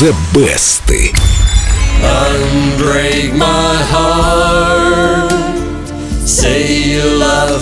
The Best. Unbreak my heart.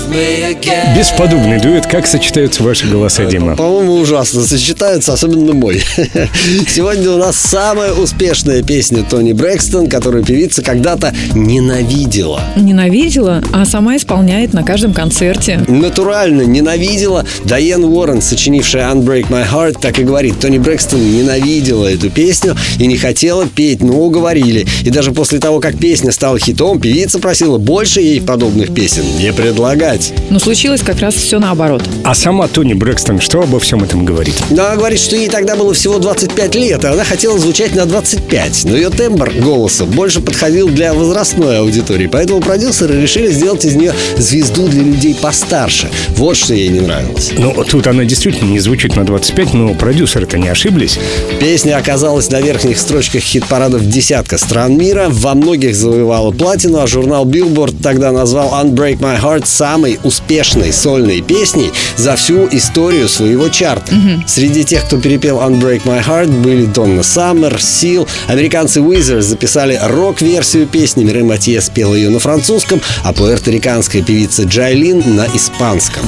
Бесподобный дуэт. Как сочетаются ваши голоса, Дима? По-моему, ужасно сочетаются, особенно мой. Сегодня у нас самая успешная песня Тони Брэкстон, которую певица когда-то ненавидела. Ненавидела, а сама исполняет на каждом концерте. Натурально ненавидела. Дайен Уоррен, сочинившая Unbreak My Heart, так и говорит. Тони Брэкстон ненавидела эту песню и не хотела петь, но уговорили. И даже после того, как песня стала хитом, певица просила больше ей подобных песен не предлагать. Но случилось как раз все наоборот. А сама Тони Брэкстон что обо всем этом говорит? Она говорит, что ей тогда было всего 25 лет, и она хотела звучать на 25. Но ее тембр голоса больше подходил для возрастной аудитории, поэтому продюсеры решили сделать из нее звезду для людей постарше. Вот что ей не нравилось. Ну, тут она действительно не звучит на 25, но продюсеры-то не ошиблись. Песня оказалась на верхних строчках хит-парадов десятка стран мира, во многих завоевала платину, а журнал Billboard тогда назвал Unbreak My Heart самой успешной сольной песней за всю историю своего чарта. Среди тех, кто перепел Unbreak My Heart, были Донна Саммер, Сил, американцы Wizards записали рок-версию песни, Мирей Матье спела ее на французском, а пуэрториканская певица Джайлин на испанском.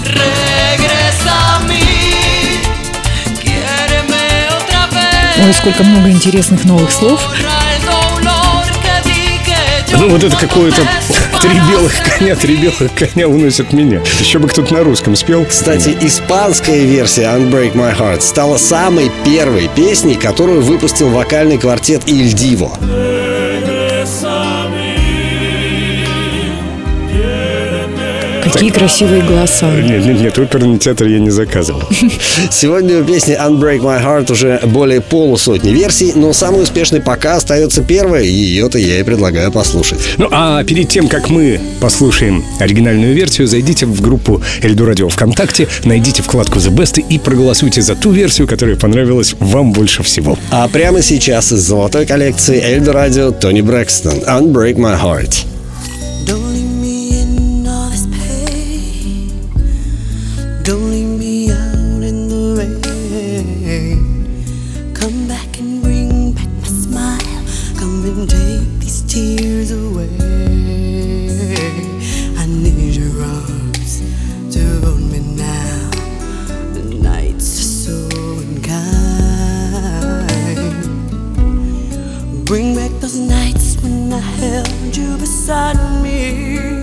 Ой, сколько много интересных новых слов. Ну, вот это какое-то три белых коня, три белых коня уносят меня. Еще бы кто-то на русском спел. Кстати, испанская версия Unbreak My Heart стала самой первой песней, которую выпустил вокальный квартет Иль Диво. Какие красивые голоса. Нет, нет, нет, оперный театр я не заказывал. Сегодня у песни Unbreak My Heart уже более полусотни версий, но самый успешный пока остается первая, и ее-то я и предлагаю послушать. Ну, а перед тем, как мы послушаем оригинальную версию, зайдите в группу Эльду Радио ВКонтакте, найдите вкладку The Best и проголосуйте за ту версию, которая понравилась вам больше всего. А прямо сейчас из золотой коллекции Эльдо Радио Тони Брэкстон Unbreak My Heart. Don't take these tears away. I need your arms to hold me now. The nights are so unkind. Bring back those nights when I held you beside me.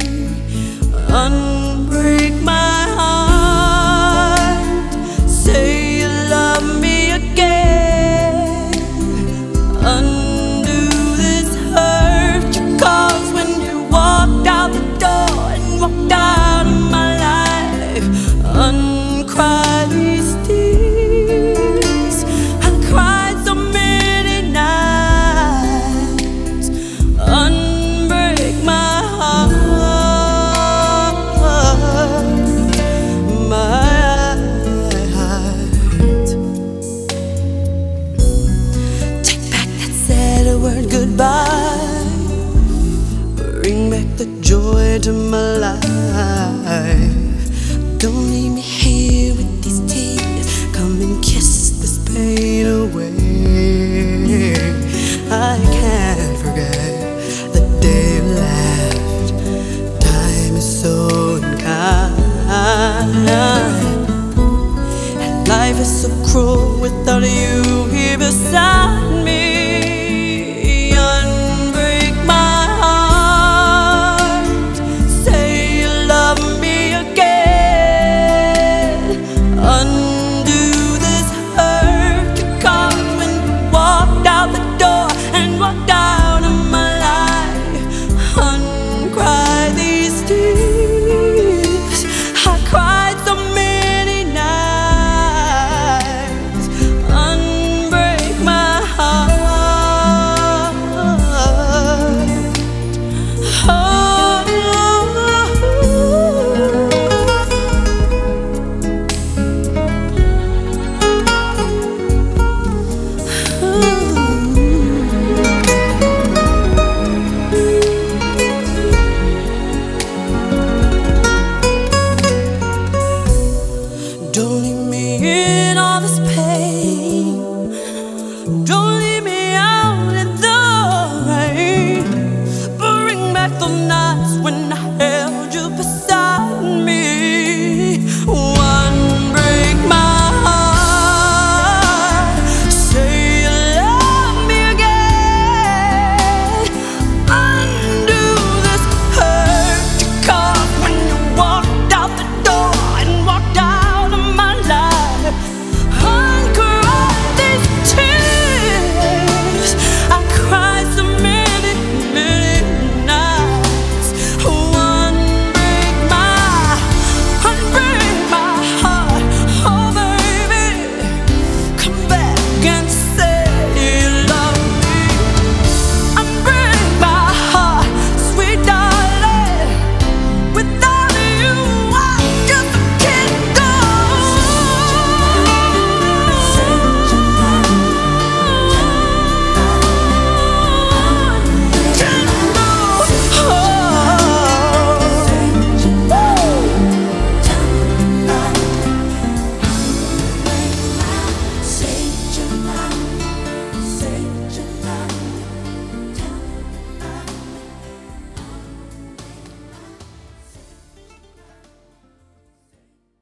Un into my life. Don't leave me here with these tears. Come and kiss this pain away. I can't forget the day you left. Time is so unkind, and life is so cruel without you. Don't